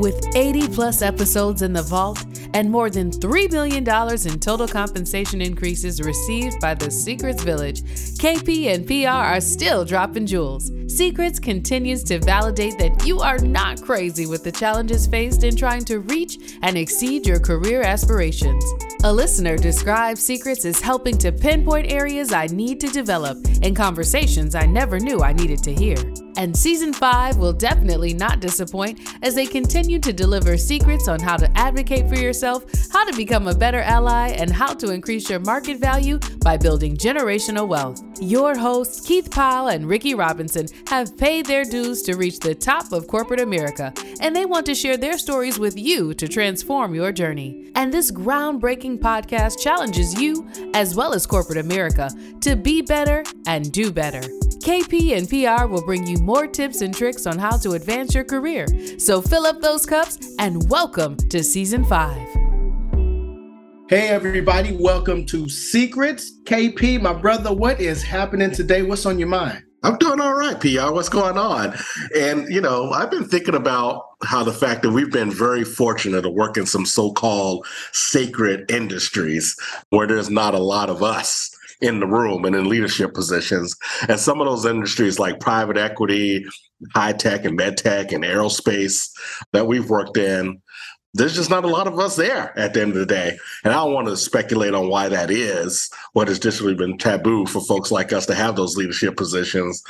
With 80 plus episodes in the vault and more than $3 million in total compensation increases received by the Secrets Village, KP and PR are still dropping jewels. Secrets continues to validate that you are not crazy with the challenges faced in trying to reach and exceed your career aspirations. A listener describes Secrets as helping to pinpoint areas I need to develop and conversations I never knew I needed to hear. And season 5 will definitely not disappoint as they continue to deliver secrets on how to advocate for yourself, how to become a better ally, and how to increase your market value by building generational wealth. Your hosts, Keith Powell and Ricky Robinson, have paid their dues to reach the top of corporate America, and they want to share their stories with you to transform your journey. And this groundbreaking podcast challenges you, as well as corporate America, to be better and do better. KP and PR will bring you more tips and tricks on how to advance your career. So fill up those cups and welcome to season five. Hey, everybody, welcome to Secrets. KP, my brother, what is happening today? What's on your mind? I'm doing all right, PR. What's going on? And, you know, I've been thinking about how the fact that we've been very fortunate to work in some so called sacred industries where there's not a lot of us in the room and in leadership positions. And some of those industries like private equity, high tech and med tech and aerospace that we've worked in, there's just not a lot of us there at the end of the day. And I don't want to speculate on why that is, what has traditionally been taboo for folks like us to have those leadership positions.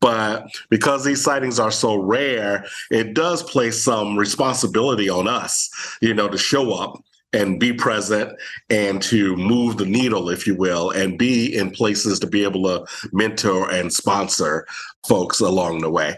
But because these sightings are so rare, it does place some responsibility on us, you know, to show up and be present and to move the needle, if you will, and be in places to be able to mentor and sponsor folks along the way.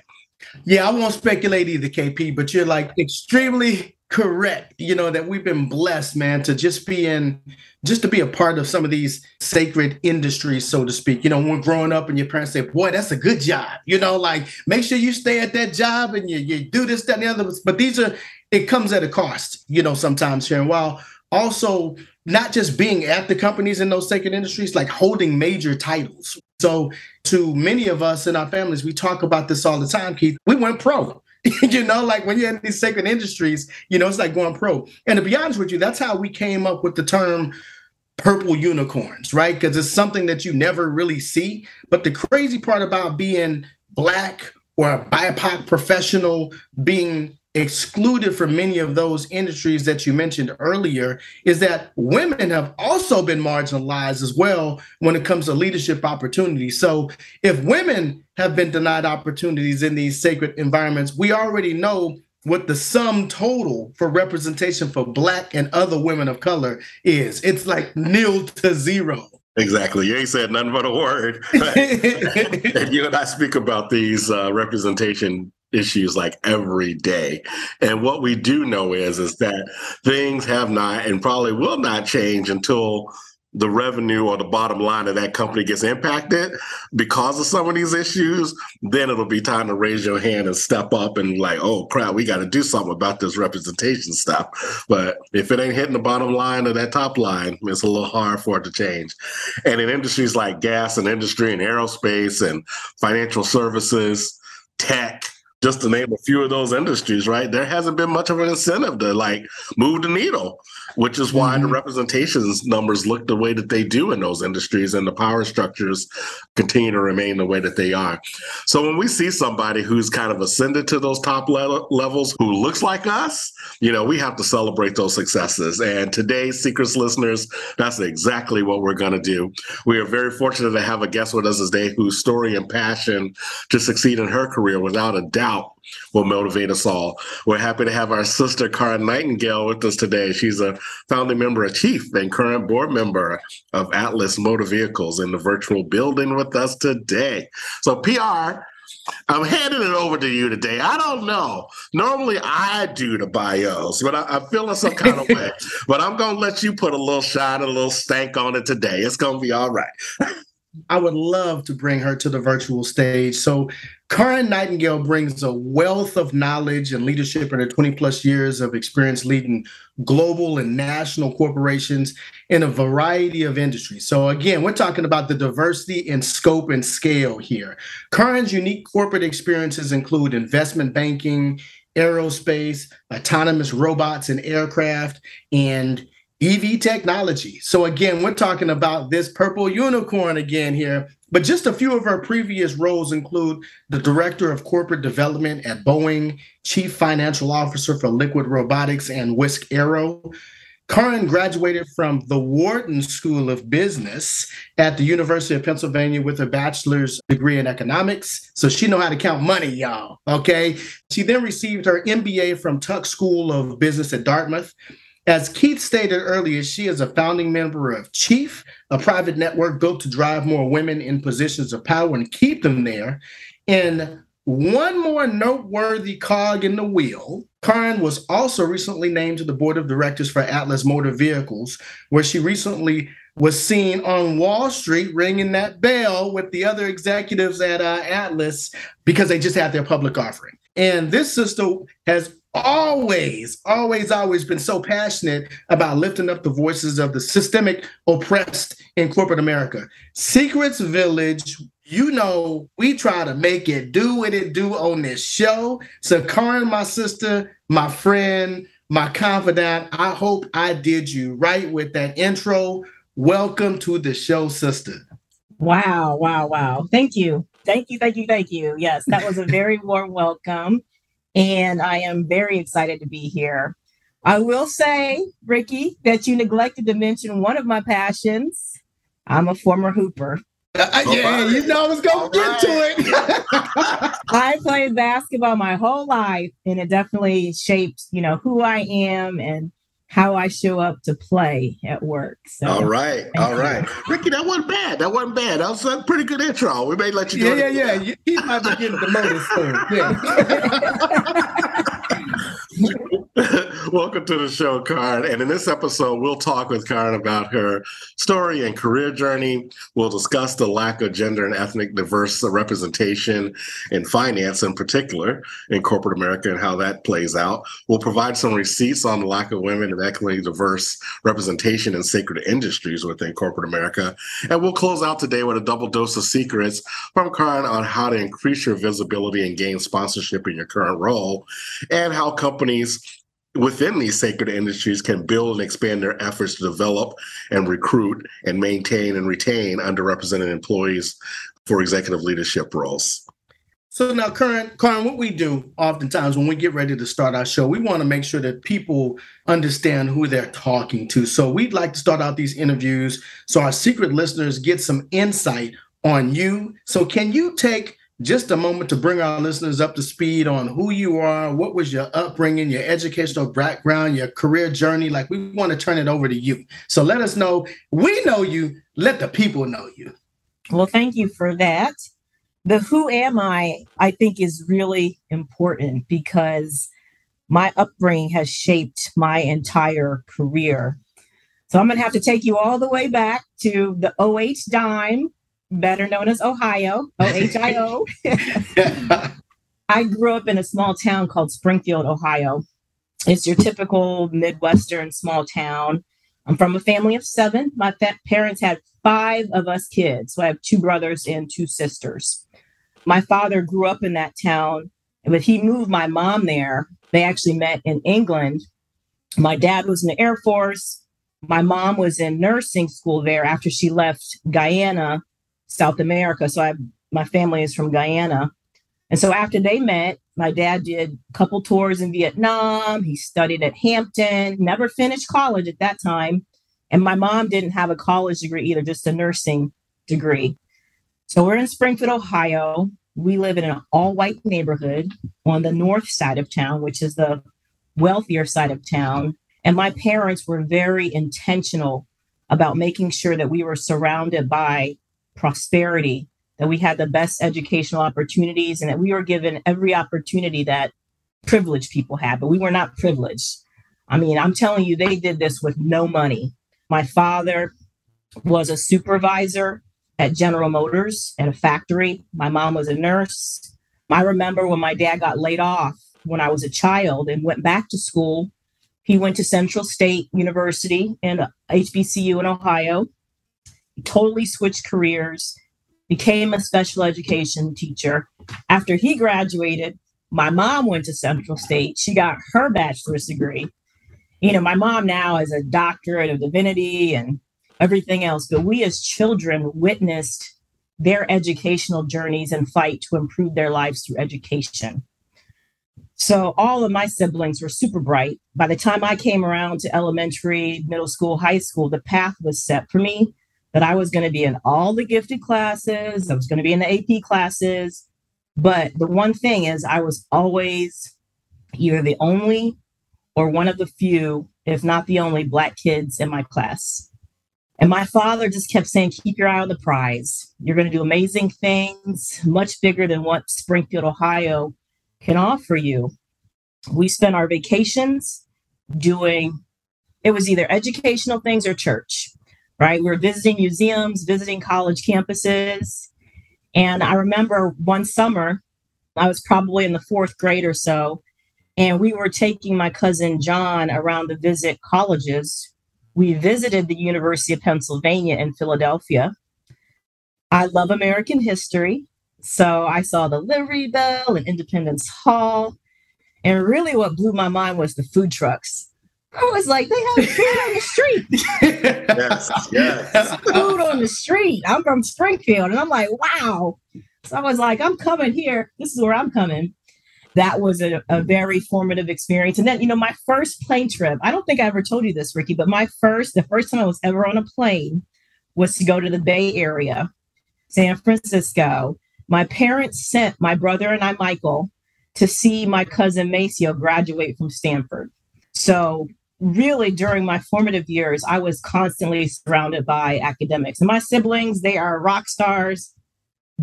Yeah, I won't speculate either, KP, but you're like extremely correct. You know, that we've been blessed, man, to just be in, just to be a part of some of these sacred industries, so to speak. You know, when growing up and your parents say, boy, that's a good job. You know, like make sure you stay at that job and you, you do this, that, and the other. But these are it comes at a cost, you know, sometimes here. And while also not just being at the companies in those sacred industries, like holding major titles. So, to many of us in our families, we talk about this all the time, Keith. We went pro. you know, like when you're in these sacred industries, you know, it's like going pro. And to be honest with you, that's how we came up with the term purple unicorns, right? Because it's something that you never really see. But the crazy part about being black or a BIPOC professional being excluded from many of those industries that you mentioned earlier is that women have also been marginalized as well when it comes to leadership opportunities. So, if women have been denied opportunities in these sacred environments, we already know what the sum total for representation for Black and other women of color is. It's like nil to zero. Exactly. You ain't said nothing but a word. and you and I speak about these uh, representation issues like every day. And what we do know is is that things have not and probably will not change until the revenue or the bottom line of that company gets impacted because of some of these issues, then it'll be time to raise your hand and step up and like, oh crap, we got to do something about this representation stuff. But if it ain't hitting the bottom line or that top line, it's a little hard for it to change. And in industries like gas and industry and aerospace and financial services, tech, just to name a few of those industries, right? There hasn't been much of an incentive to like move the needle, which is why mm-hmm. the representations numbers look the way that they do in those industries and the power structures continue to remain the way that they are. So when we see somebody who's kind of ascended to those top le- levels who looks like us, you know, we have to celebrate those successes. And today, Secrets listeners, that's exactly what we're going to do. We are very fortunate to have a guest with us today whose story and passion to succeed in her career without a doubt will motivate us all. We're happy to have our sister, Karen Nightingale, with us today. She's a founding member of Chief and current board member of Atlis Motor Vehicles in the virtual building with us today. So, PR, I'm handing it over to you today. I don't know. Normally I do the bios, but I, am feeling some kind of way. But I'm going to let you put a little shine, a little stank on it today. It's going to be all right. I would love to bring her to the virtual stage. So, Karen Nightingale brings a wealth of knowledge and leadership in her 20 plus years of experience leading global and national corporations in a variety of industries. So, again, we're talking about the diversity in scope and scale here. Karen's unique corporate experiences include investment banking, aerospace, autonomous robots and aircraft, and EV technology. So, again, we're talking about this purple unicorn again here. But just a few of her previous roles include the Director of Corporate Development at Boeing, Chief Financial Officer for Liquid Robotics and Wisk Aero, Karin graduated from the Wharton School of Business at the University of Pennsylvania with a bachelor's degree in economics. So she know how to count money, y'all. Okay. She then received her MBA from Tuck School of Business at Dartmouth. As Keith stated earlier, she is a founding member of Chief, a private network built to drive more women in positions of power and keep them there. And one more noteworthy cog in the wheel Karin was also recently named to the board of directors for Atlis Motor Vehicles, where she recently was seen on Wall Street ringing that bell with the other executives at uh, Atlis because they just had their public offering. And this sister has always, always, always been so passionate about lifting up the voices of the systemic oppressed in corporate America. Secrets Village you know, we try to make it do what it do on this show. So, Karin, my sister, my friend, my confidant, I hope I did you right with that intro. Welcome to the show, sister. Wow, wow, wow. Thank you. Thank you, thank you, thank you. Yes, that was a very warm welcome. And I am very excited to be here. I will say, Ricky, that you neglected to mention one of my passions. I'm a former hooper. Uh, yeah, you know I was gonna get right. to it. I played basketball my whole life, and it definitely shaped, you know, who I am and how I show up to play at work. So, all right, all right, Ricky, that wasn't bad. That wasn't bad. That was a pretty good intro. We may let you. Go. Yeah, yeah, yeah. He might be getting demoted soon. Yeah. Welcome to the show, Karen. And in this episode, we'll talk with Karen about her story and career journey. We'll discuss the lack of gender and ethnic diverse representation in finance, in particular, in corporate America, and how that plays out. We'll provide some receipts on the lack of women and ethnically diverse representation in sacred industries within corporate America. And we'll close out today with a double dose of secrets from Karen on how to increase your visibility and gain sponsorship in your current role, and how companies within these sacred industries can build and expand their efforts to develop and recruit and maintain and retain underrepresented employees for executive leadership roles. So now, Karin, Karin, what we do oftentimes when we get ready to start our show, we want to make sure that people understand who they're talking to. So we'd like to start out these interviews so our secret listeners get some insight on you. So can you take just a moment to bring our listeners up to speed on who you are, what was your upbringing, your educational background, your career journey. Like, we want to turn it over to you. So let us know. We know you, let the people know you. Well, thank you for that. The who am I, I think, is really important because my upbringing has shaped my entire career. So I'm going to have to take you all the way back to the OH dime better known as Ohio, O H I O. I grew up in a small town called Springfield, Ohio. It's your typical Midwestern small town. I'm from a family of seven. My fa- parents had five of us kids. So I have two brothers and two sisters. My father grew up in that town, but he moved my mom there. They actually met in England. My dad was in the Air Force. My mom was in nursing school there after she left Guyana South America. So I my family is from Guyana. And so after they met, my dad did a couple tours in Vietnam. He studied at Hampton, never finished college at that time. And my mom didn't have a college degree either, just a nursing degree. So we're in Springfield, Ohio. We live in an all white neighborhood on the north side of town, which is the wealthier side of town. And my parents were very intentional about making sure that we were surrounded by prosperity, that we had the best educational opportunities, and that we were given every opportunity that privileged people had, but we were not privileged. I mean, I'm telling you, they did this with no money. My father was a supervisor at General Motors at a factory. My mom was a nurse. I remember when my dad got laid off when I was a child and went back to school. He went to Central State University and HBCU in Ohio totally switched careers, became a special education teacher. After he graduated, My mom went to Central State. She got her bachelor's degree. You know, my mom now is a doctorate of divinity and everything else, but we as children witnessed their educational journeys and fight to improve their lives through education. So all of my siblings were super bright. By the time I came around to elementary, middle school, high school, the path was set for me that I was going to be in all the gifted classes, I was going to be in the AP classes. But the one thing is, I was always either the only or one of the few, if not the only, Black kids in my class. And my father just kept saying, keep your eye on the prize. You're going to do amazing things, much bigger than what Springfield, Ohio can offer you. We spent our vacations doing, it was either educational things or church, right? We were visiting museums, visiting college campuses. And I remember one summer, I was probably in the fourth grade or so, and we were taking my cousin John around to visit colleges we visited the University of Pennsylvania in Philadelphia. I love American history. So I saw the Liberty Bell and Independence Hall. And really, what blew my mind was the food trucks. I was like, they have food on the street. yes, yes. food on the street. I'm from Springfield. And I'm like, wow. So I was like, I'm coming here. This is where I'm coming that was a, a very formative experience. And then, you know, my first plane trip, I don't think I ever told you this, Ricky, but my first, the first time I was ever on a plane was to go to the Bay Area, San Francisco. My parents sent my brother and I, Michael, to see my cousin Maceo graduate from Stanford. So, really, during my formative years, I was constantly surrounded by academics. And my siblings, they are rock stars,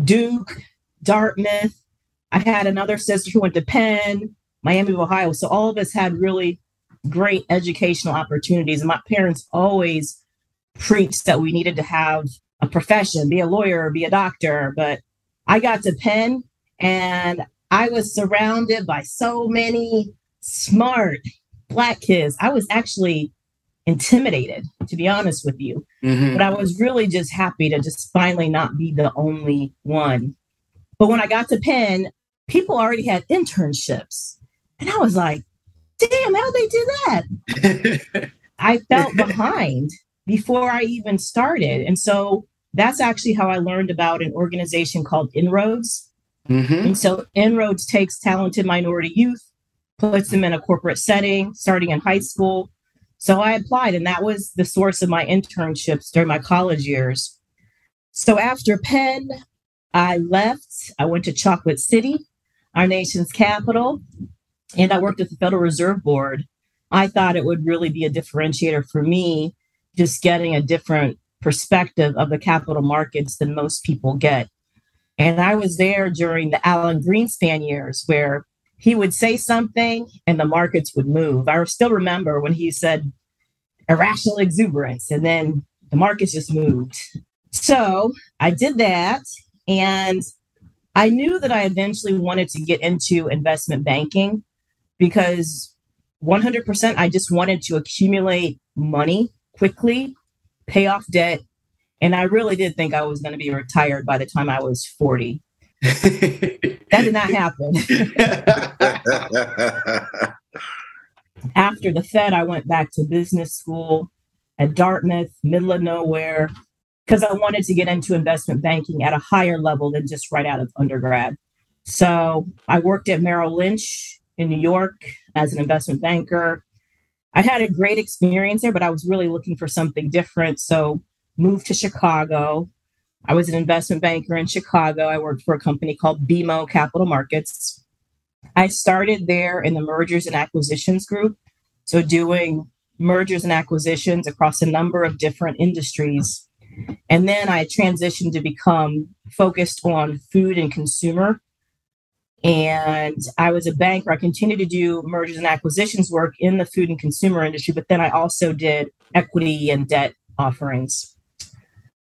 Duke, Dartmouth, I had another sister who went to Penn, Miami of Ohio. So all of us had really great educational opportunities. And my parents always preached that we needed to have a profession, be a lawyer, be a doctor. But I got to Penn and I was surrounded by so many smart black kids. I was actually intimidated, to be honest with you. Mm-hmm. But I was really just happy to just finally not be the only one. But when I got to Penn, people already had internships. And I was like, damn, how they do that? I felt behind before I even started. And so that's actually how I learned about an organization called Inroads. Mm-hmm. And so Inroads takes talented minority youth, puts them in a corporate setting, starting in high school. So I applied, and that was the source of my internships during my college years. So after Penn, I left. I went to Chocolate City our nation's capital, and I worked at the Federal Reserve Board. I thought it would really be a differentiator for me, just getting a different perspective of the capital markets than most people get. And I was there during the Alan Greenspan years where he would say something and the markets would move. I still remember when he said irrational exuberance, and then the markets just moved. So I did that. And I knew that I eventually wanted to get into investment banking because 100% I just wanted to accumulate money quickly, pay off debt. And I really did think I was going to be retired by the time I was 40. that did not happen. After the Fed, I went back to business school at Dartmouth, middle of nowhere because I wanted to get into investment banking at a higher level than just right out of undergrad. So I worked at Merrill Lynch in New York as an investment banker. I had a great experience there, but I was really looking for something different. So moved to Chicago. I was an investment banker in Chicago. I worked for a company called BMO Capital Markets. I started there in the mergers and acquisitions group. So doing mergers and acquisitions across a number of different industries and then I transitioned to become focused on food and consumer. And I was a banker. I continued to do mergers and acquisitions work in the food and consumer industry, but then I also did equity and debt offerings.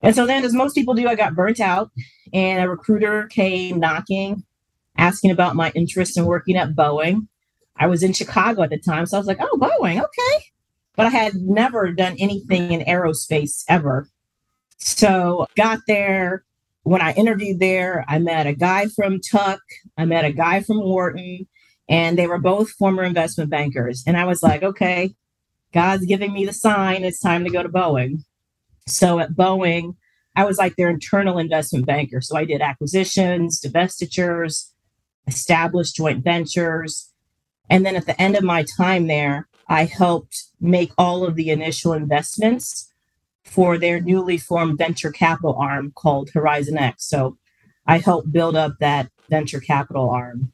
And so then, as most people do, I got burnt out, and a recruiter came knocking, asking about my interest in working at Boeing. I was in Chicago at the time, so I was like, oh, Boeing, okay. But I had never done anything in aerospace ever. So got there, when I interviewed there, I met a guy from Tuck, I met a guy from Wharton, and they were both former investment bankers. And I was like, okay, God's giving me the sign. It's time to go to Boeing. So at Boeing, I was like their internal investment banker. So I did acquisitions, divestitures, established joint ventures. And then at the end of my time there, I helped make all of the initial investments for their newly formed venture capital arm called Horizon X. So I helped build up that venture capital arm.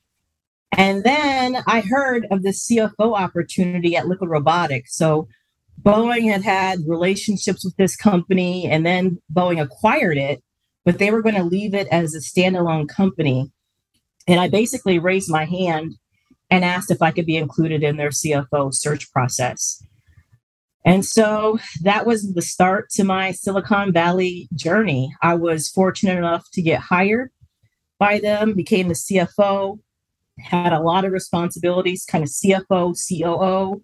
And then I heard of the CFO opportunity at Liquid Robotics. So Boeing had had relationships with this company, and then Boeing acquired it, but they were going to leave it as a standalone company. And I basically raised my hand and asked if I could be included in their CFO search process. And so that was the start to my Silicon Valley journey. I was fortunate enough to get hired by them, became the CFO, had a lot of responsibilities, kind of CFO, COO.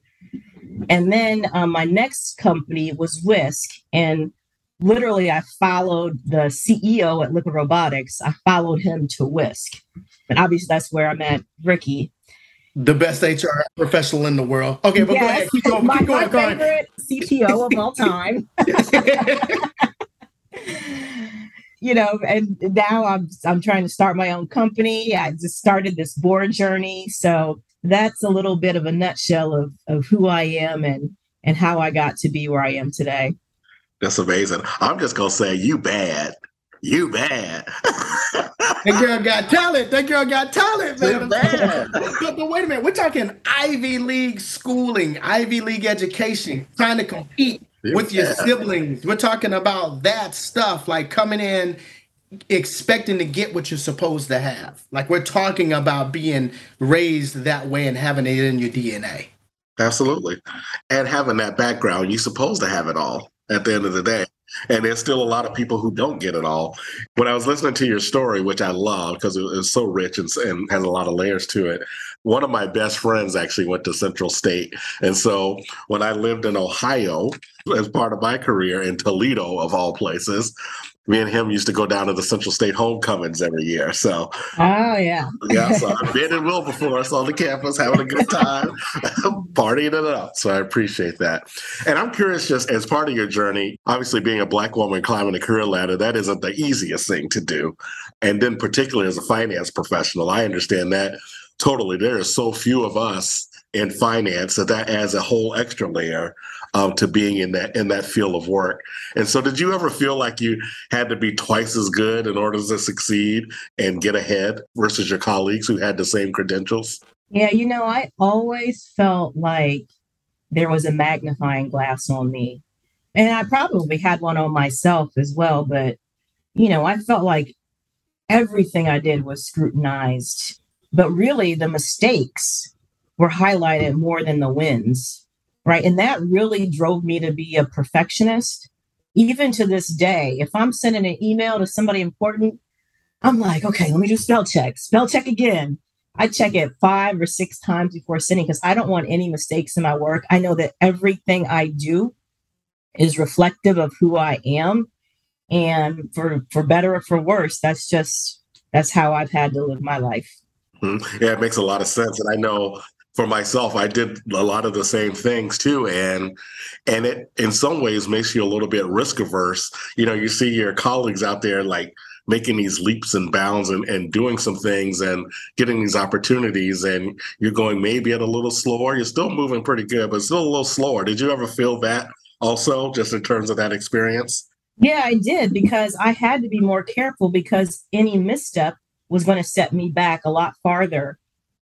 And then um, my next company was Wisk. And literally, I followed the CEO at Liquid Robotics. I followed him to Wisk. And obviously, that's where I met Ricky. The best HR professional in the world. Okay, but yes. go ahead. Keep going. My, keep going. My favorite CTO of all time. you know, and now I'm I'm trying to start my own company. I just started this board journey. So that's a little bit of a nutshell of of who I am and and how I got to be where I am today. That's amazing. I'm just gonna say you bad. You bad. that girl got talent. That girl got talent, man. Bad. but, but wait a minute. We're talking Ivy League schooling, Ivy League education, trying to compete with your siblings. We're talking about that stuff, like coming in expecting to get what you're supposed to have. Like we're talking about being raised that way and having it in your DNA. Absolutely. And having that background, you're supposed to have it all at the end of the day. And there's still a lot of people who don't get it all. When I was listening to your story, which I love because it was so rich and, and has a lot of layers to it, one of my best friends actually went to Central State. And so when I lived in Ohio as part of my career in Toledo, of all places, me and him used to go down to the Central State homecomings every year. So, oh yeah, yeah. So I've been in Wilberforce on the campus, having a good time, partying it up. So I appreciate that. And I'm curious, just as part of your journey, obviously being a black woman climbing the career ladder, that isn't the easiest thing to do. And then, particularly as a finance professional, I understand that totally. There are so few of us in finance that that adds a whole extra layer um, to being in that in that field of work. And so, did you ever feel like you had to be twice as good in order to succeed and get ahead versus your colleagues who had the same credentials? Yeah, you know, I always felt like there was a magnifying glass on me, and I probably had one on myself as well. But you know, I felt like everything I did was scrutinized, but really the mistakes were highlighted more than the wins right? And that really drove me to be a perfectionist. Even to this day, if I'm sending an email to somebody important, I'm like, okay, let me do spell check, spell check again. I check it five or six times before sending because I don't want any mistakes in my work. I know that everything I do is reflective of who I am. And for for better or for worse, that's just that's how I've had to live my life. Mm-hmm. Yeah, it makes a lot of sense. And I know for myself i did a lot of the same things too and and it in some ways makes you a little bit risk averse you know you see your colleagues out there like making these leaps and bounds and, and doing some things and getting these opportunities and you're going maybe at a little slower. You're still moving pretty good but still a little slower. Did you ever feel that also just in terms of that experience? Yeah i did because i had to be more careful because any misstep was going to set me back a lot farther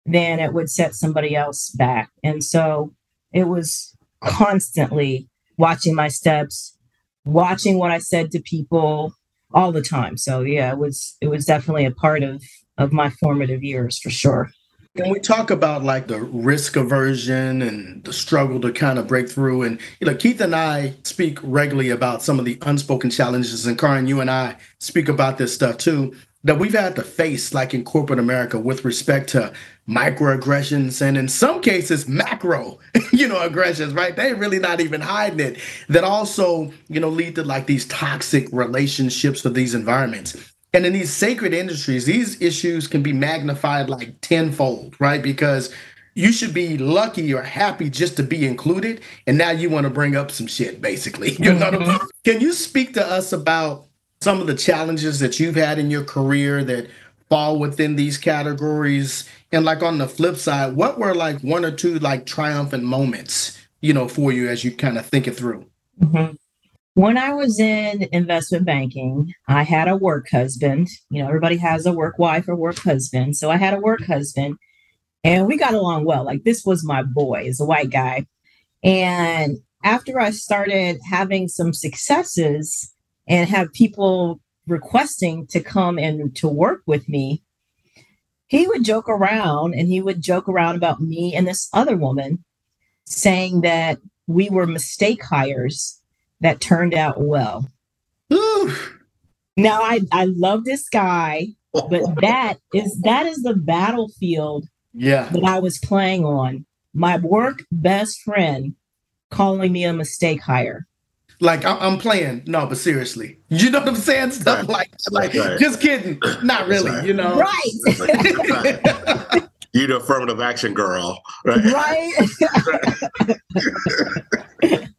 then it would set somebody else back. And so it was constantly watching my steps, watching what I said to people all the time. So yeah, it was it was definitely a part of of my formative years for sure. When we talk about like the risk aversion and the struggle to kind of break through, and you know, Keith and I speak regularly about some of the unspoken challenges, and Karin, you and I speak about this stuff too that we've had to face like in corporate America with respect to microaggressions and in some cases macro, you know, aggressions, right? They really not even hiding it. That also, you know, lead to like these toxic relationships or these environments. And in these sacred industries, these issues can be magnified like tenfold, right? Because you should be lucky or happy just to be included. And now you want to bring up some shit, basically. You know mm-hmm. Can you speak to us about some of the challenges that you've had in your career that fall within these categories? And like on the flip side, what were like one or two like triumphant moments, you know, for you as you kind of think it through? Mm-hmm. When I was in investment banking, I had a work husband. You know, everybody has a work wife or work husband. So I had a work husband and we got along well. Like this was my boy, is a white guy. And after I started having some successes and have people requesting to come and to work with me, he would joke around and he would joke around about me and this other woman saying that we were mistake hires that turned out well. Ooh. Now I, I love this guy, but that is that is the battlefield yeah that I was playing on. My work best friend calling me a mistake hire. Like I'm playing, no, but seriously, you know what I'm saying? Stuff like, like, right. just kidding, not really, right. you know? Right. right. you the affirmative action girl, right? Right.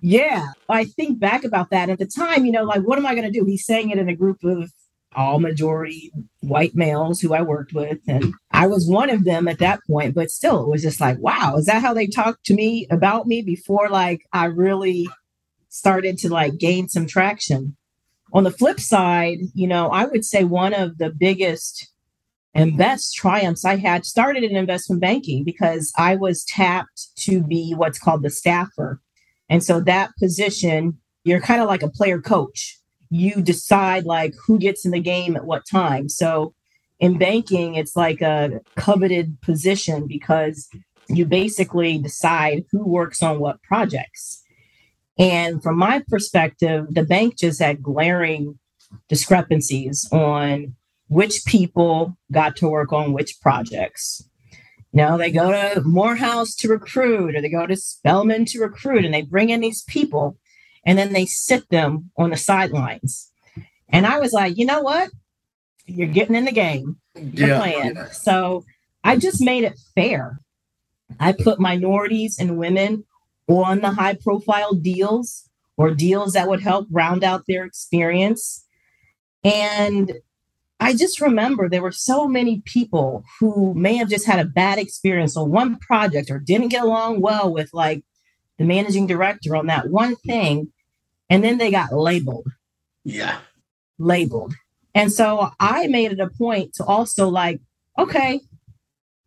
yeah, I think back about that at the time. You know, like, what am I going to do? He's saying it in a group of all majority white males who I worked with. And I was one of them at that point, but still, it was just like, wow, is that how they talked to me about me before like I really started to like gain some traction? On the flip side, you know, I would say one of the biggest and best triumphs I had started in investment banking because I was tapped to be what's called the staffer. And so that position, you're kind of like a player coach you decide like who gets in the game at what time. So in banking, it's like a coveted position because you basically decide who works on what projects. And from my perspective, the bank just had glaring discrepancies on which people got to work on which projects. Now they go to Morehouse to recruit, or they go to Spelman to recruit, and they bring in these people and then they sit them on the sidelines. And I was like, you know what? You're getting in the game. You're yeah, playing. Yeah. So I just made it fair. I put minorities and women on the high profile deals or deals that would help round out their experience. And I just remember there were so many people who may have just had a bad experience on one project or didn't get along well with like the managing director on that one thing. And then they got labeled. Yeah. Labeled. And so I made it a point to also like, okay,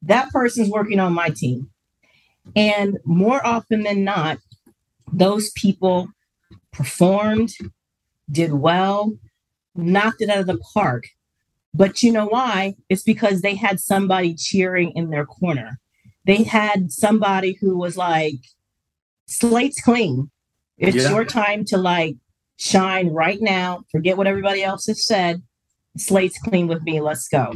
that person's working on my team. And more often than not, those people performed, did well, knocked it out of the park. But you know why? It's because they had somebody cheering in their corner. They had somebody who was like, slate's clean. It's yeah. your time to like shine right now. Forget what everybody else has said. Slate's clean with me. Let's go.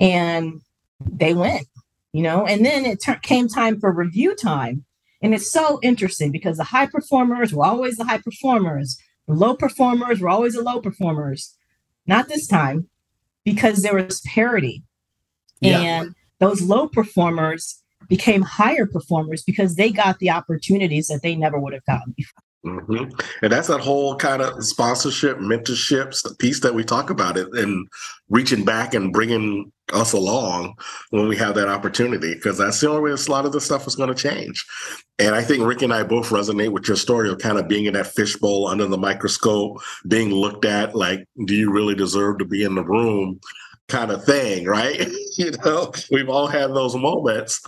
And they went, you know, and then it t- came time for review time. And it's so interesting because the high performers were always the high performers, the low performers were always the low performers. Not this time because there was parity. Yeah. And those low performers became higher performers because they got the opportunities that they never would have gotten before. Mm-hmm. And that's that whole kind of sponsorship, mentorships piece that we talk about it and reaching back and bringing us along when we have that opportunity, because that's the only way a lot of this stuff is going to change. And I think Rick and I both resonate with your story of kind of being in that fishbowl under the microscope, being looked at like, do you really deserve to be in the room? kind of thing, right? you know, we've all had those moments.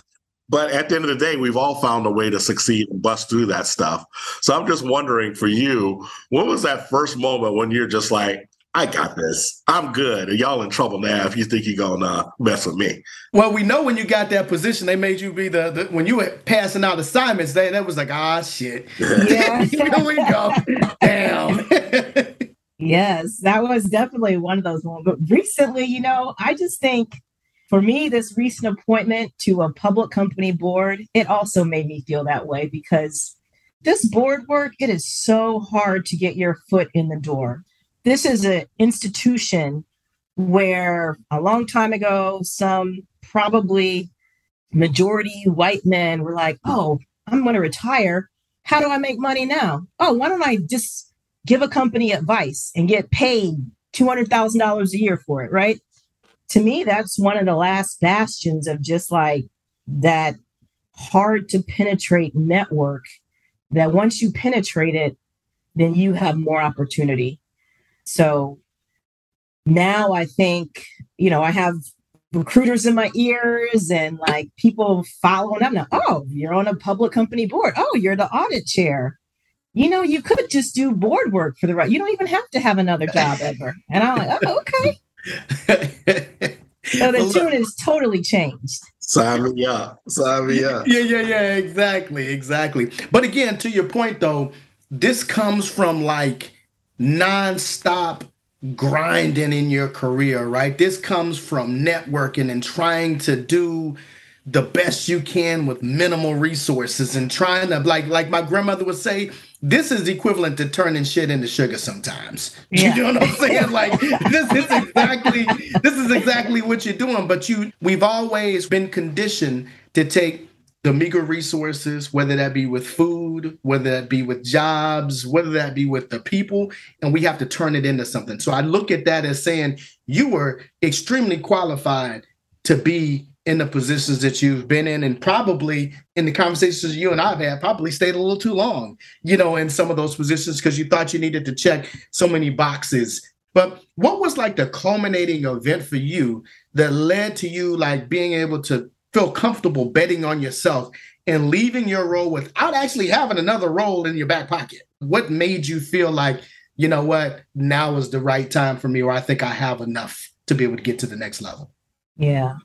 But at the end of the day, we've all found a way to succeed and bust through that stuff. So I'm just wondering for you, what was that first moment when you're just like, I got this. I'm good. And y'all in trouble now if you think you're gonna uh, mess with me. Well, we know when you got that position, they made you be the, the when you were passing out assignments, they that was like, ah shit. Yeah. Here we go. Damn. yes, that was definitely one of those moments. But recently, you know, I just think for me, this recent appointment to a public company board, it also made me feel that way because this board work, it is so hard to get your foot in the door. this is an institution where a long time ago, some probably majority white men were like, oh, I'm going to retire. How do I make money now? Oh, why don't I just give a company advice and get paid $200,000 a year for it, right? To me, that's one of the last bastions of just like that hard to penetrate network that once you penetrate it, then you have more opportunity. So now I think, you know, I have recruiters in my ears and like people following up now. Oh, you're on a public company board. Oh, you're the audit chair. You know, you could just do board work for the right. You don't even have to have another job ever. And I'm like, oh, okay. So the tune is totally changed. Sign me up. Sign me up. Yeah, yeah, yeah. Exactly, exactly. But again, to your point though, this comes from like nonstop grinding in your career, right? This comes from networking and trying to do the best you can with minimal resources and trying to like like my grandmother would say this is equivalent to turning shit into sugar sometimes yeah. you know what i'm saying like this is exactly this is exactly what you're doing but you we've always been conditioned to take the meager resources, whether that be with food, whether that be with jobs, whether that be with the people, and we have to turn it into something. So I look at that as saying you were extremely qualified to be in the positions that you've been in, and probably in the conversations you and I've had, probably stayed a little too long, you know, in some of those positions because you thought you needed to check so many boxes. But what was like the culminating event for you that led to you like being able to feel comfortable betting on yourself and leaving your role without actually having another role in your back pocket? What made you feel like, you know what, now is the right time for me, or I think I have enough to be able to get to the next level? Yeah.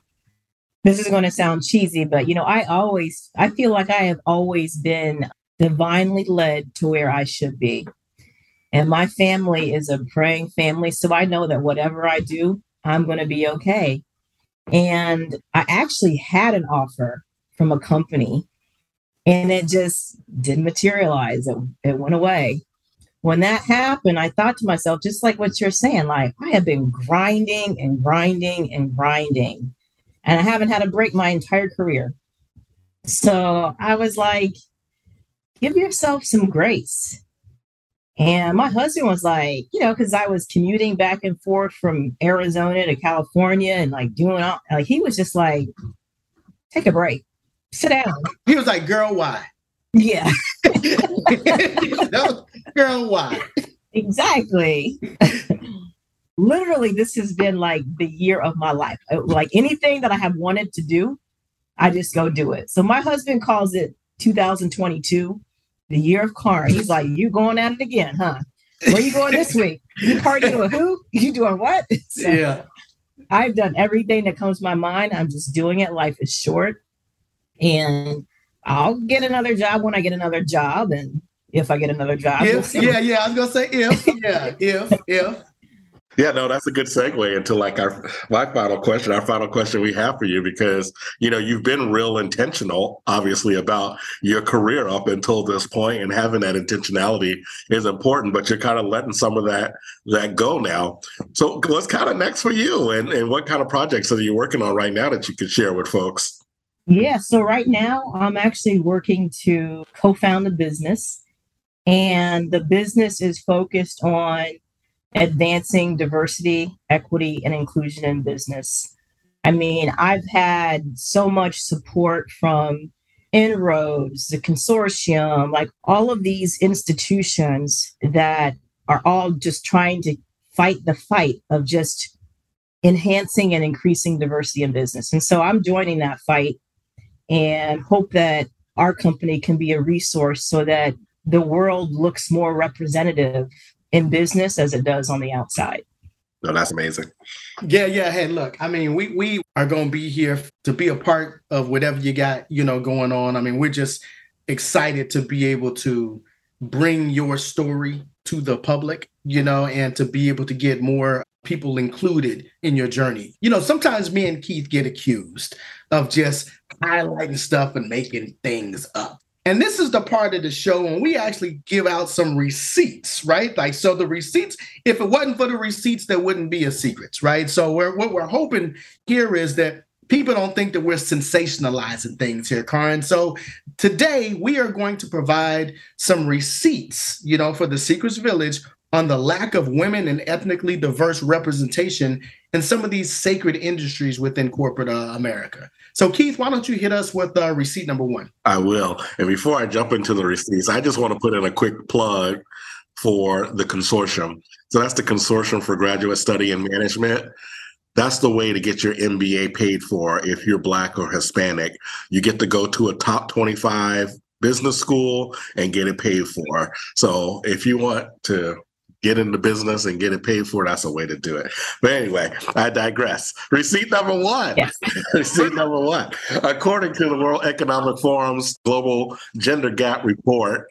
This is going to sound cheesy, but you know, I always, I feel like I have always been divinely led to where I should be. And my family is a praying family. So I know that whatever I do, I'm going to be okay. And I actually had an offer from a company and it just didn't materialize. It, it went away. When that happened, I thought to myself, just like what you're saying, like I have been grinding and grinding and grinding, and I haven't had a break my entire career. So I was like, give yourself some grace. And my husband was like, you know, because I was commuting back and forth from Arizona to California and like doing all, like, he was just like, take a break, sit down. He was like, girl, why? Yeah. no, girl, why? Exactly. Literally, this has been like the year of my life. Uh, like anything that I have wanted to do, I just go do it. So my husband calls it 2022 the year of car. He's like, you going at it again, huh? Where you going this week? You partying with who? You doing what? So yeah. I've done everything that comes to my mind. I'm just doing it. Life is short. And I'll get another job when I get another job. And if I get another job, if, we'll yeah, yeah. I was gonna say if, yeah, if, if. Yeah, no, that's a good segue into like our my final question, our final question we have for you, because you know you've been real intentional, obviously, about your career up until this point, and having that intentionality is important. But you're kind of letting some of that that go now. So, what's kind of next for you, and and what kind of projects are you working on right now that you could share with folks? Yeah, so right now I'm actually working to co-found a business, and the business is focused on advancing diversity, equity, and inclusion in business. I mean, I've had so much support from Inroads, the consortium, like all of these institutions that are all just trying to fight the fight of just enhancing and increasing diversity in business. And so I'm joining that fight and hope that our company can be a resource so that the world looks more representative in business as it does on the outside. No, that's amazing. Yeah, yeah. Hey, look, I mean, we we are gonna be here to be a part of whatever you got, you know, going on. I mean, we're just excited to be able to bring your story to the public, you know, and to be able to get more people included in your journey. You know, sometimes me and Keith get accused of just highlighting stuff and making things up. And this is the part of the show when we actually give out some receipts, right? Like, so the receipts, if it wasn't for the receipts, there wouldn't be a secrets, right? So we're, what we're hoping here is that people don't think that we're sensationalizing things here, Karin. So today we are going to provide some receipts, you know, for the Secrets Village on the lack of women and ethnically diverse representation in some of these sacred industries within corporate uh, America. So, Keith, why don't you hit us with uh, receipt number one? I will. And before I jump into the receipts, I just want to put in a quick plug for the consortium. So, that's the Consortium for Graduate Study and Management. That's the way to get your MBA paid for if you're Black or Hispanic. You get to go to a top 25 business school and get it paid for. So, if you want to get into business and get it paid for, that's a way to do it. But anyway, I digress. Receipt number one. Yes. Receipt number one. According to the World Economic Forum's Global Gender Gap Report,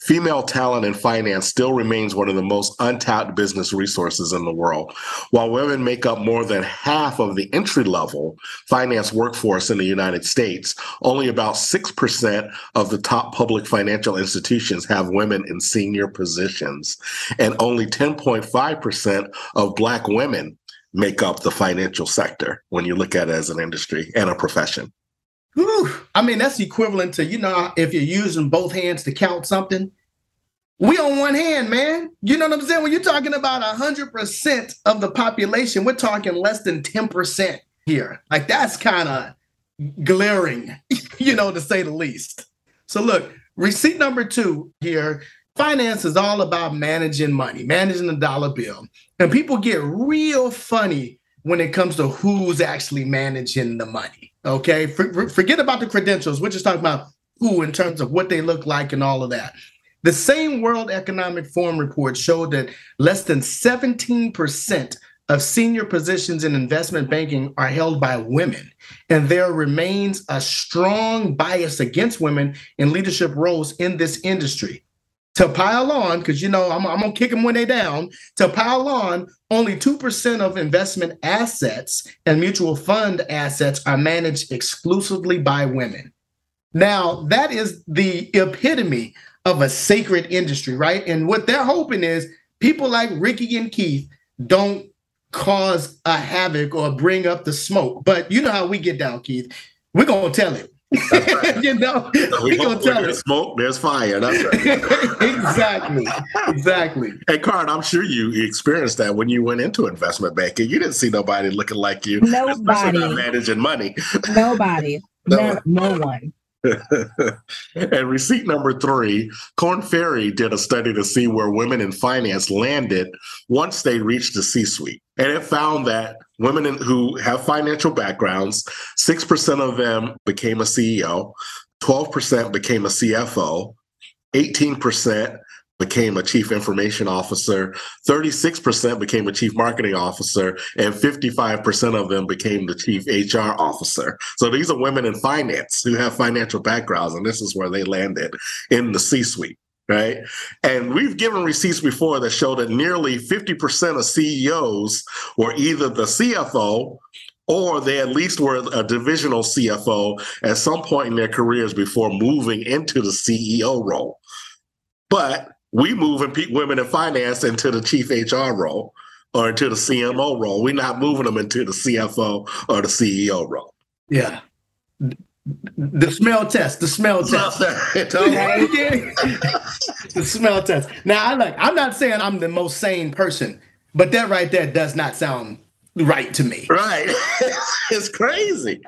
Female talent in finance still remains one of the most untapped business resources in the world. While women make up more than half of the entry level finance workforce in the United States, only about 6% of the top public financial institutions have women in senior positions, and only 10.5% of Black women make up the financial sector when you look at it as an industry and a profession. Whew. I mean, that's equivalent to, you know, if you're using both hands to count something, we on one hand, man. You know what I'm saying? When you're talking about 100% of the population, we're talking less than 10% here. Like, that's kind of glaring, you know, to say the least. So, look, receipt number two here finance is all about managing money, managing the dollar bill. And people get real funny when it comes to who's actually managing the money. Okay, for, forget about the credentials. We're just talking about who in terms of what they look like and all of that. The same World Economic Forum report showed that less than 17% of senior positions in investment banking are held by women, and there remains a strong bias against women in leadership roles in this industry to pile on, because you know I'm, I'm gonna kick them when they down. To pile on, only two percent of investment assets and mutual fund assets are managed exclusively by women. Now that is the epitome of a sacred industry, right? And what they're hoping is people like Ricky and Keith don't cause a havoc or bring up the smoke. But you know how we get down, Keith. We're gonna tell it. you know, we gonna tell there's smoke, there's fire. That's right. exactly. Exactly. Hey, Karin, I'm sure you experienced that when you went into investment banking. You didn't see nobody looking like you. Nobody managing money. Nobody. no, no one. and receipt number three, Korn Ferry did a study to see where women in finance landed once they reached the C suite. And it found that women in, who have financial backgrounds, 6% of them became a CEO, 12% became a CFO, 18% became a chief information officer, 36% became a chief marketing officer, and 55% of them became the chief HR officer. So these are women in finance who have financial backgrounds, and this is where they landed in the C suite. Right. And we've given receipts before that show that nearly 50% of CEOs were either the CFO or they at least were a divisional CFO at some point in their careers before moving into the CEO role. But we moving women in finance into the chief HR role or into the CMO role. We're not moving them into the CFO or the CEO role. Yeah. The smell test, the smell test. the smell test. Now, I like. I'm not saying I'm the most sane person, but that right there does not sound right to me. Right. it's crazy.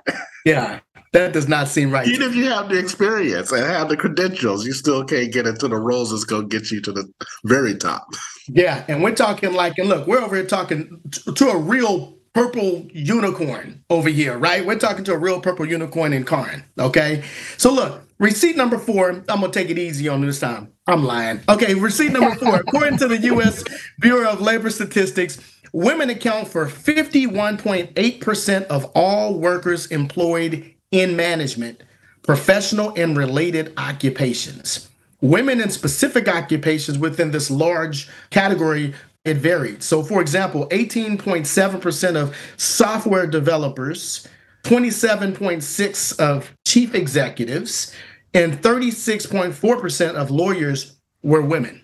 Yeah. That does not seem right. Even if you have the experience and have the credentials, you still can't get into the roles that's going to get you to the very top. Yeah. And we're talking like, and look, we're over here talking to a real purple unicorn over here, right? We're talking to a real purple unicorn in Karin. Okay. So look, receipt number four, I'm gonna take it easy on this time. I'm lying. Okay, receipt number four. According to the US Bureau of Labor Statistics, women account for 51.8% of all workers employed in management, professional and related occupations. Women in specific occupations within this large category, it varied. So, for example, 18.7% of software developers, 27.6 of chief executives, and 36.4% of lawyers were women.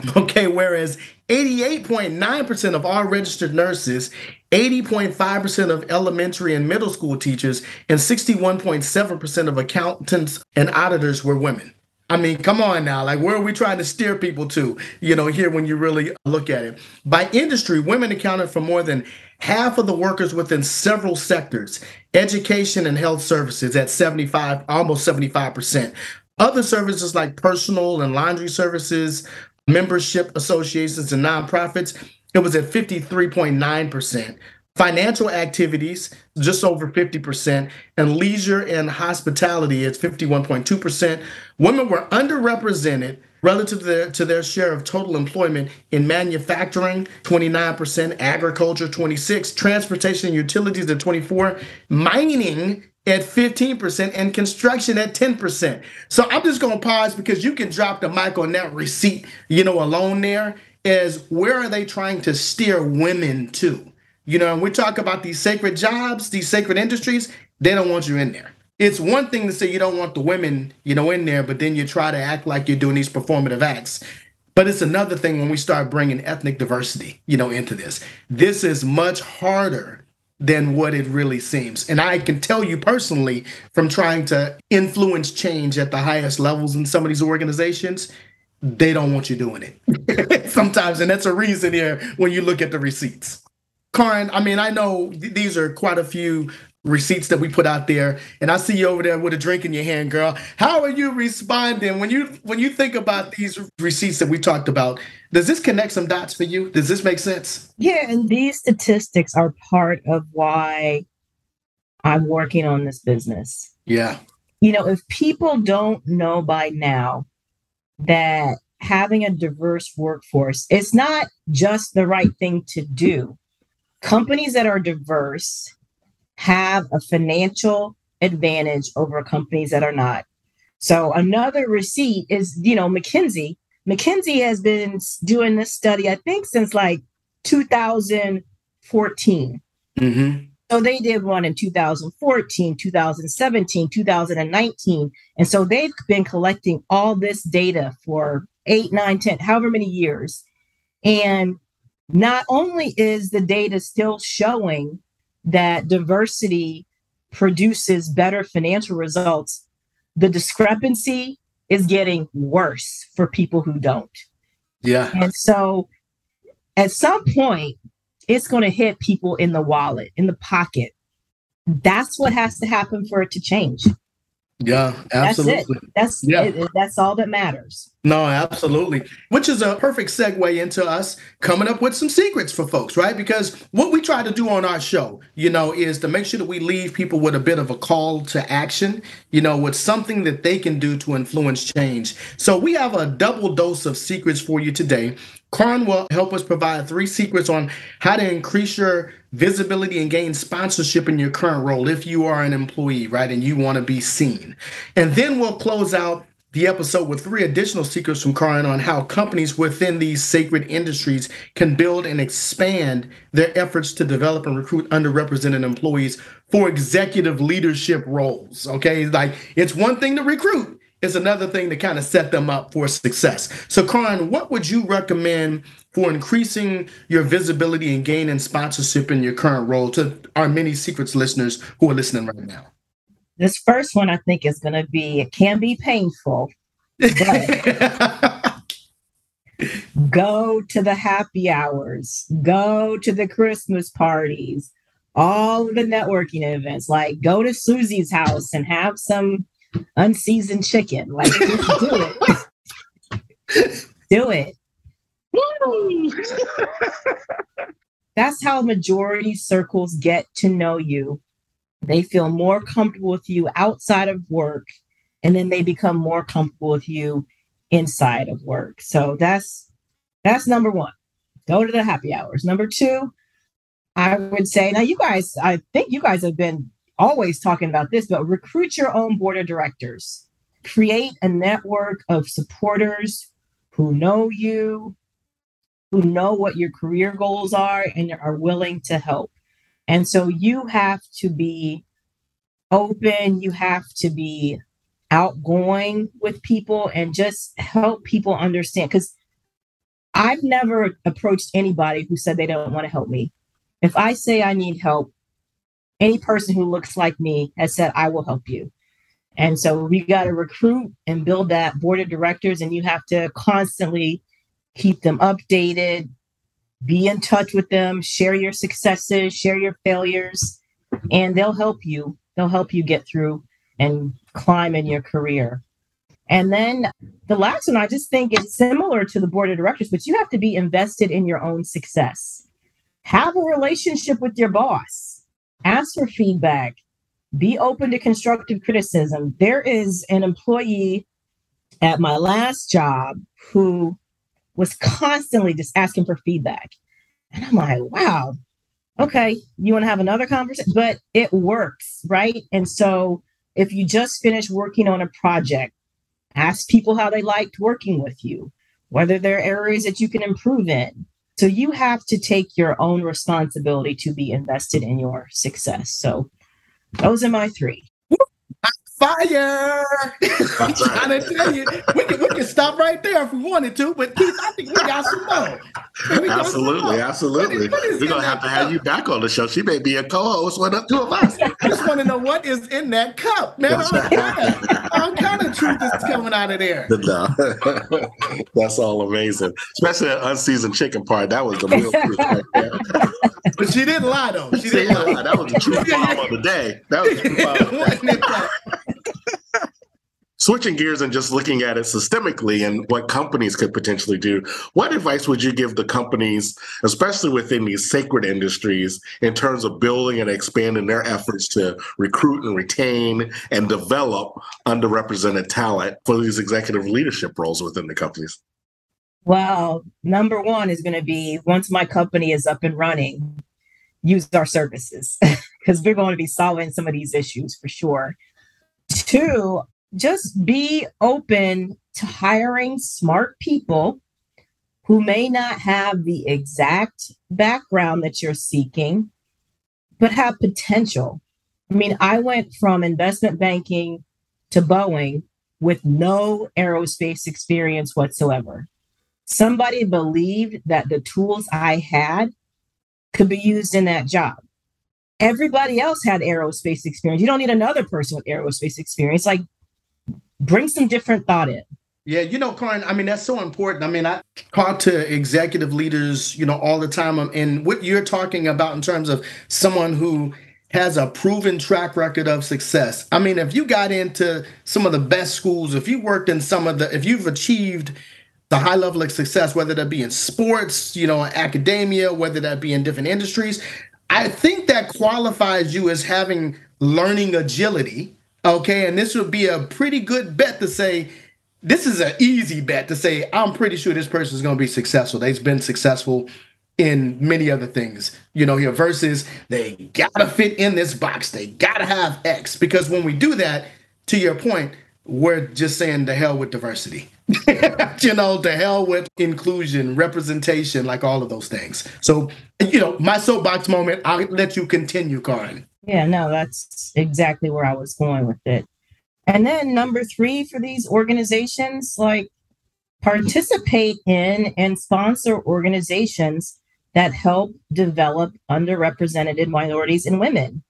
Okay, whereas 88.9% of all registered nurses, 80.5% of elementary and middle school teachers, and 61.7% of accountants and auditors were women. I mean, come on now. Like, where are we trying to steer people to, you know, here when you really look at it? By industry, women accounted for more than half of the workers within several sectors education and health services at 75, almost 75%. Other services like personal and laundry services, membership associations, and nonprofits, it was at 53.9%. Financial activities, just over 50%, and leisure and hospitality is 51.2%. Women were underrepresented relative to their, to their share of total employment in manufacturing 29% agriculture 26 transportation and utilities at 24 mining at 15% and construction at 10% so i'm just going to pause because you can drop the mic on that receipt you know alone there is where are they trying to steer women to you know and we talk about these sacred jobs these sacred industries they don't want you in there it's one thing to say you don't want the women, you know, in there, but then you try to act like you're doing these performative acts. But it's another thing when we start bringing ethnic diversity, you know, into this. This is much harder than what it really seems. And I can tell you personally from trying to influence change at the highest levels in some of these organizations, they don't want you doing it sometimes. And that's a reason here when you look at the receipts. Karin, I mean, I know th- these are quite a few receipts that we put out there and i see you over there with a drink in your hand girl. How are you responding? When you when you think about these receipts that we talked about does this connect some dots for you? Does this make sense? Yeah and these statistics are part of why i'm working on this business. Yeah. You know if people don't know by now that having a diverse workforce is not just the right thing to do companies that are diverse have a financial advantage over companies that are not. So another receipt is, you know, McKinsey. McKinsey has been doing this study, I think, since like 2014. Mm-hmm. So they did one in 2014, 2017, 2019. And so they've been collecting all this data for eight, nine, 10, however many years. And not only is the data still showing that diversity produces better financial results, the discrepancy is getting worse for people who don't. Yeah. And so at some point, it's going to hit people in the wallet, in the pocket. That's what has to happen for it to change. Yeah, absolutely. That's it. That's yeah. It, that's all that matters. No, absolutely. Which is a perfect segue into us coming up with some secrets for folks, right? Because what we try to do on our show, you know, is to make sure that we leave people with a bit of a call to action, you know, with something that they can do to influence change. So we have a double dose of secrets for you today. Karin will help us provide three secrets on how to increase your visibility and gain sponsorship in your current role if you are an employee, right? And you want to be seen. And then we'll close out the episode with three additional secrets from Karin on how companies within these sacred industries can build and expand their efforts to develop and recruit underrepresented employees for executive leadership roles. Okay, like it's one thing to recruit, is another thing to kind of set them up for success. So, Karin, what would you recommend for increasing your visibility and gaining sponsorship in your current role to our many secrets listeners who are listening right now? This first one, I think, is going to be it can be painful. go to the happy hours, go to the Christmas parties, all of the networking events. Like, go to Susie's house and have some unseasoned chicken. Like, just do it. do it. That's how majority circles get to know you. They feel more comfortable with you outside of work, and then they become more comfortable with you inside of work. So that's that's number one. Go to the happy hours. Number two, I would say now you guys, I think you guys have been always talking about this, but recruit your own board of directors. Create a network of supporters who know you, who know what your career goals are, and are willing to help. And so you have to be open, you have to be outgoing with people and just help people understand. Because I've never approached anybody who said they don't want to help me. If I say I need help, any person who looks like me has said, I will help you. And so we got to recruit and build that board of directors, and you have to constantly keep them updated, be in touch with them, share your successes, share your failures, and they'll help you. They'll help you get through and climb in your career. And then the last one, I just think is similar to the board of directors, but you have to be invested in your own success. Have a relationship with your boss, ask for feedback, be open to constructive criticism. There is an employee at my last job who was constantly just asking for feedback. And I'm like, wow, okay, you want to have another conversation? But it works, right? And so if you just finished working on a project, ask people how they liked working with you, whether there are areas that you can improve in. So you have to take your own responsibility to be invested in your success. So those are my three fire. I'm trying to tell you, we can, we can stop right there if we wanted to, but Keith, I think we got some more. Absolutely, some more. absolutely. We're gonna have to have you back on the show. She may be a co-host with two of us. I just want to know what is in that cup, man. All kind, of, truth is coming out of there. No. That's all amazing, especially the unseasoned chicken part. That was the real truth right there. But she didn't lie though. She, she didn't lie. lie. That was the true bomb of the day. That was the true bomb. Switching gears and just looking at it systemically and what companies could potentially do, what advice would you give the companies, especially within these sacred industries, in terms of building and expanding their efforts to recruit and retain and develop underrepresented talent for these executive leadership roles within the companies? Well, number one is going to be once my company is up and running, use our services because we're going to be solving some of these issues for sure. Two, just be open to hiring smart people who may not have the exact background that you're seeking, but have potential. I mean, I went from investment banking to Boeing with no aerospace experience whatsoever. Somebody believed that the tools I had could be used in that job. Everybody else had aerospace experience. You don't need another person with aerospace experience. Like bring some different thought in. Yeah, you know, Karin, I mean, that's so important. I mean, I talk to executive leaders, you know, all the time. Um, and what you're talking about in terms of someone who has a proven track record of success. I mean, if you got into some of the best schools, if you worked in some of the, if you've achieved the high level of success, whether that be in sports, you know, academia, whether that be in different industries, I think that qualifies you as having learning agility Okay, and this would be a pretty good bet to say this is an easy bet to say I'm pretty sure this person is going to be successful. They've been successful in many other things, you know, here versus they gotta fit in this box. They gotta have X because when we do that, to your point, we're just saying the hell with diversity. you know, the hell with inclusion, representation, like all of those things. So, you know, my soapbox moment, I'll let you continue, Karin. Yeah, no, that's exactly where I was going with it. And then number three for these organizations, like participate in and sponsor organizations that help develop underrepresented minorities and women.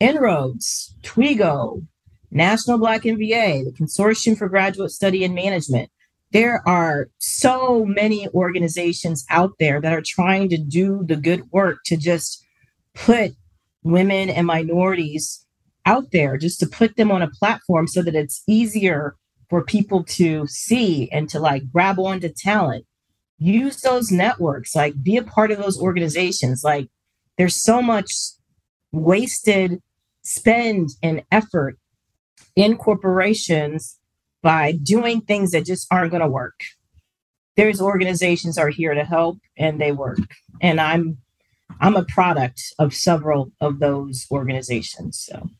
Inroads, TWIGO, National Black MBA, the Consortium for Graduate Study and Management. There are so many organizations out there that are trying to do the good work to just put women and minorities out there just to put them on a platform so that it's easier for people to see and to like grab onto talent. Use those networks like be a part of those organizations. Like there's so much wasted spend and effort in corporations by doing things that just aren't going to work. There's organizations are here to help and they work. And i'm I'm a product of several of those organizations. So.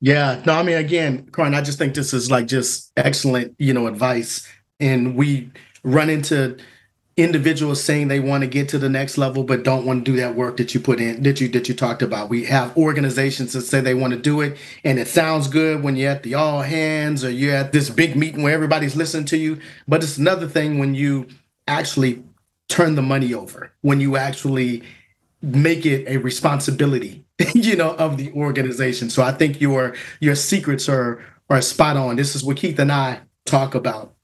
Yeah, no, I mean, again, Karin, I just think this is like just excellent, you know, advice. And we run into individuals saying they want to get to the next level but don't want to do that work that you put in that you that you talked about we have organizations that say they want to do it and it sounds good when you're at the all hands or you're at this big meeting where everybody's listening to you but it's another thing when you actually turn the money over when you actually make it a responsibility you know of the organization so i think your your secrets are are spot on this is what keith and i talk about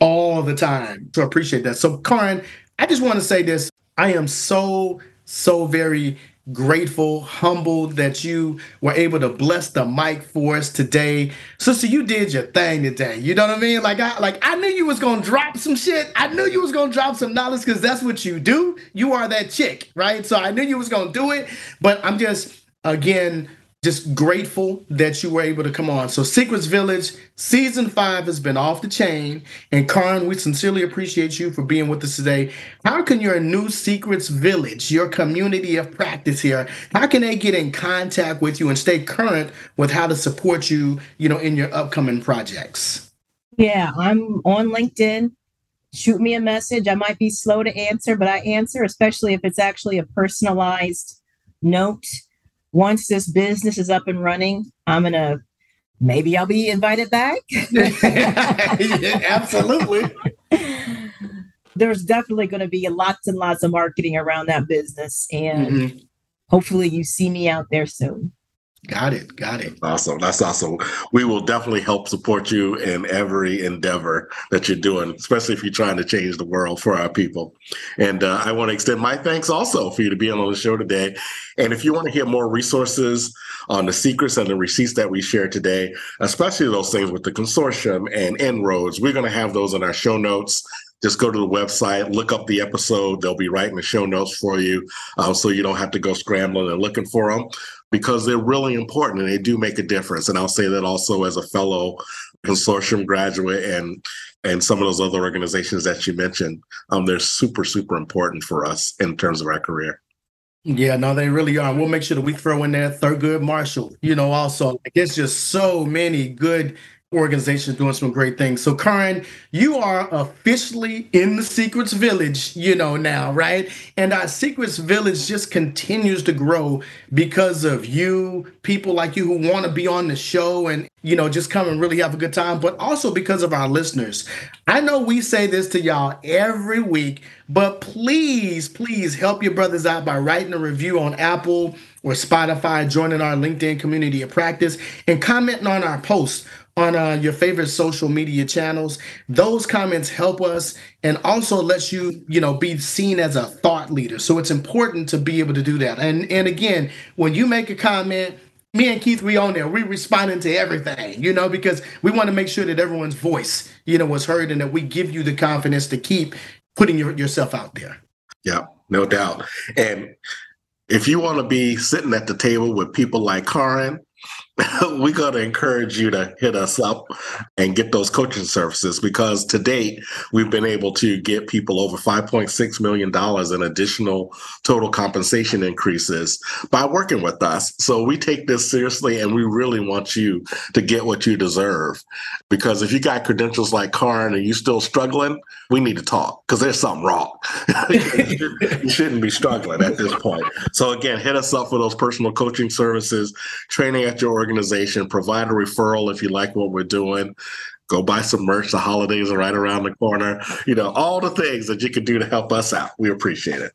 all the time. So appreciate that. So, Karin, I just want to say this. I am so, so very grateful, humbled that you were able to bless the mic for us today. Sister, you did your thing today. You know what I mean? Like I like I knew you was gonna drop some shit. I knew you was gonna drop some knowledge because that's what you do. You are that chick, right? So I knew you was gonna do it. But I'm just again just grateful that you were able to come on. So, Secrets Village season five has been off the chain. And Karin, we sincerely appreciate you for being with us today. How can your new Secrets Village, your community of practice here, how can they get in contact with you and stay current with how to support you, you know, in your upcoming projects? Yeah, I'm on LinkedIn. Shoot me a message. I might be slow to answer, but I answer, especially if it's actually a personalized note once this business is up and running, I'm going to maybe I'll be invited back. Absolutely. There's definitely going to be lots and lots of marketing around that business. And mm-hmm. hopefully you see me out there soon. Got it. Got it. Awesome. That's awesome. We will definitely help support you in every endeavor that you're doing, especially if you're trying to change the world for our people. And uh, I want to extend my thanks also for you to be on the show today. And if you want to hear more resources on the secrets and the receipts that we shared today, especially those things with the consortium and Inroads, we're going to have those in our show notes just go to the website, look up the episode. They'll be right in the show notes for you, uh, so you don't have to go scrambling and looking for them because they're really important and they do make a difference. And I'll say that also as a fellow consortium graduate and and some of those other organizations that you mentioned, um, they're super super important for us in terms of our career. Yeah, no, they really are. We'll make sure that we throw in there Thurgood Marshall. You know, also like it's just so many good organizations doing some great things. So, Karin, you are officially in the Secrets Village, you know, now, right? And our Secrets Village just continues to grow because of you, people like you who want to be on the show and, you know, just come and really have a good time, but also because of our listeners. I know we say this to y'all every week, but please, please help your brothers out by writing a review on Apple or Spotify, joining our LinkedIn community of practice, and commenting on our posts on uh, your favorite social media channels. Those comments help us and also lets you, you know, be seen as a thought leader. So it's important to be able to do that. And and again, when you make a comment, me and Keith, we on there. We responding to everything, you know, because we want to make sure that everyone's voice, you know, was heard and that we give you the confidence to keep putting your, yourself out there. Yeah, no doubt. And if you want to be sitting at the table with people like Karin, we got to encourage you to hit us up and get those coaching services because to date we've been able to get people over 5.6 million dollars in additional total compensation increases by working with us. So we take this seriously and we really want you to get what you deserve. Because if you got credentials like Karin and you still struggling we need to talk because there's something wrong. You shouldn't be struggling at this point. So again hit us up for those personal coaching services training at your organization. Provide a referral if you like what we're doing. Go buy some merch. The holidays are right around the corner. You know, all the things that you can do to help us out. We appreciate it.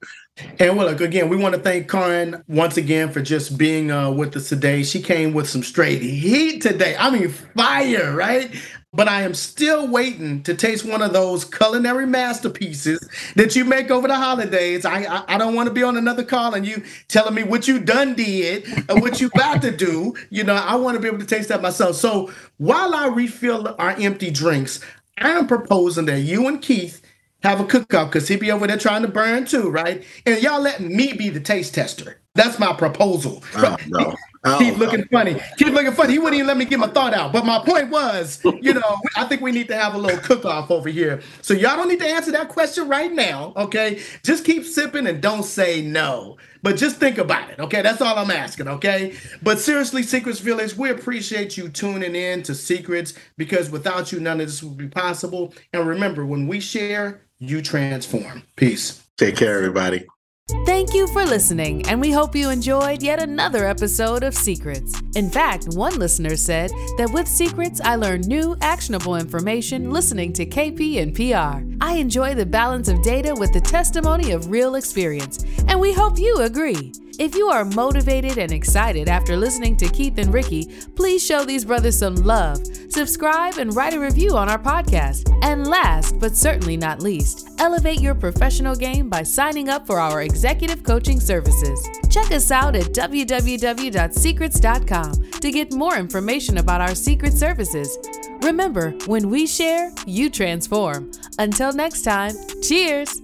And well, look, again, we want to thank Karin once again for just being uh, with us today. She came with some straight heat today. I mean, fire, right? But I am still waiting to taste one of those culinary masterpieces that you make over the holidays. I I, I don't want to be on another call and you telling me what you done did and what you about to do. You know, I want to be able to taste that myself. So while I refill our empty drinks, I am proposing that you and Keith have a cook-off because he be over there trying to burn too, right? And y'all let me be the taste tester. That's my proposal. Oh, no. Oh, keep looking funny. Keep looking funny. He wouldn't even let me get my thought out. But my point was, you know, I think we need to have a little cook off over here. So y'all don't need to answer that question right now. Okay. Just keep sipping and don't say no. But just think about it. Okay. That's all I'm asking. Okay. But seriously, Secrets Village, we appreciate you tuning in to Secrets because without you, none of this would be possible. And remember, when we share, you transform. Peace. Take care, everybody. Thank you for listening, and we hope you enjoyed yet another episode of Secrets. In fact, one listener said that with Secrets, I learn new, actionable information listening to KP and PR. I enjoy the balance of data with the testimony of real experience, and we hope you agree. If you are motivated and excited after listening to Keith and Ricky, please show these brothers some love, subscribe, and write a review on our podcast. And last, but certainly not least, elevate your professional game by signing up for our executive coaching services. Check us out at www.secrets.com to get more information about our secret services. Remember, when we share, you transform. Until next time, cheers!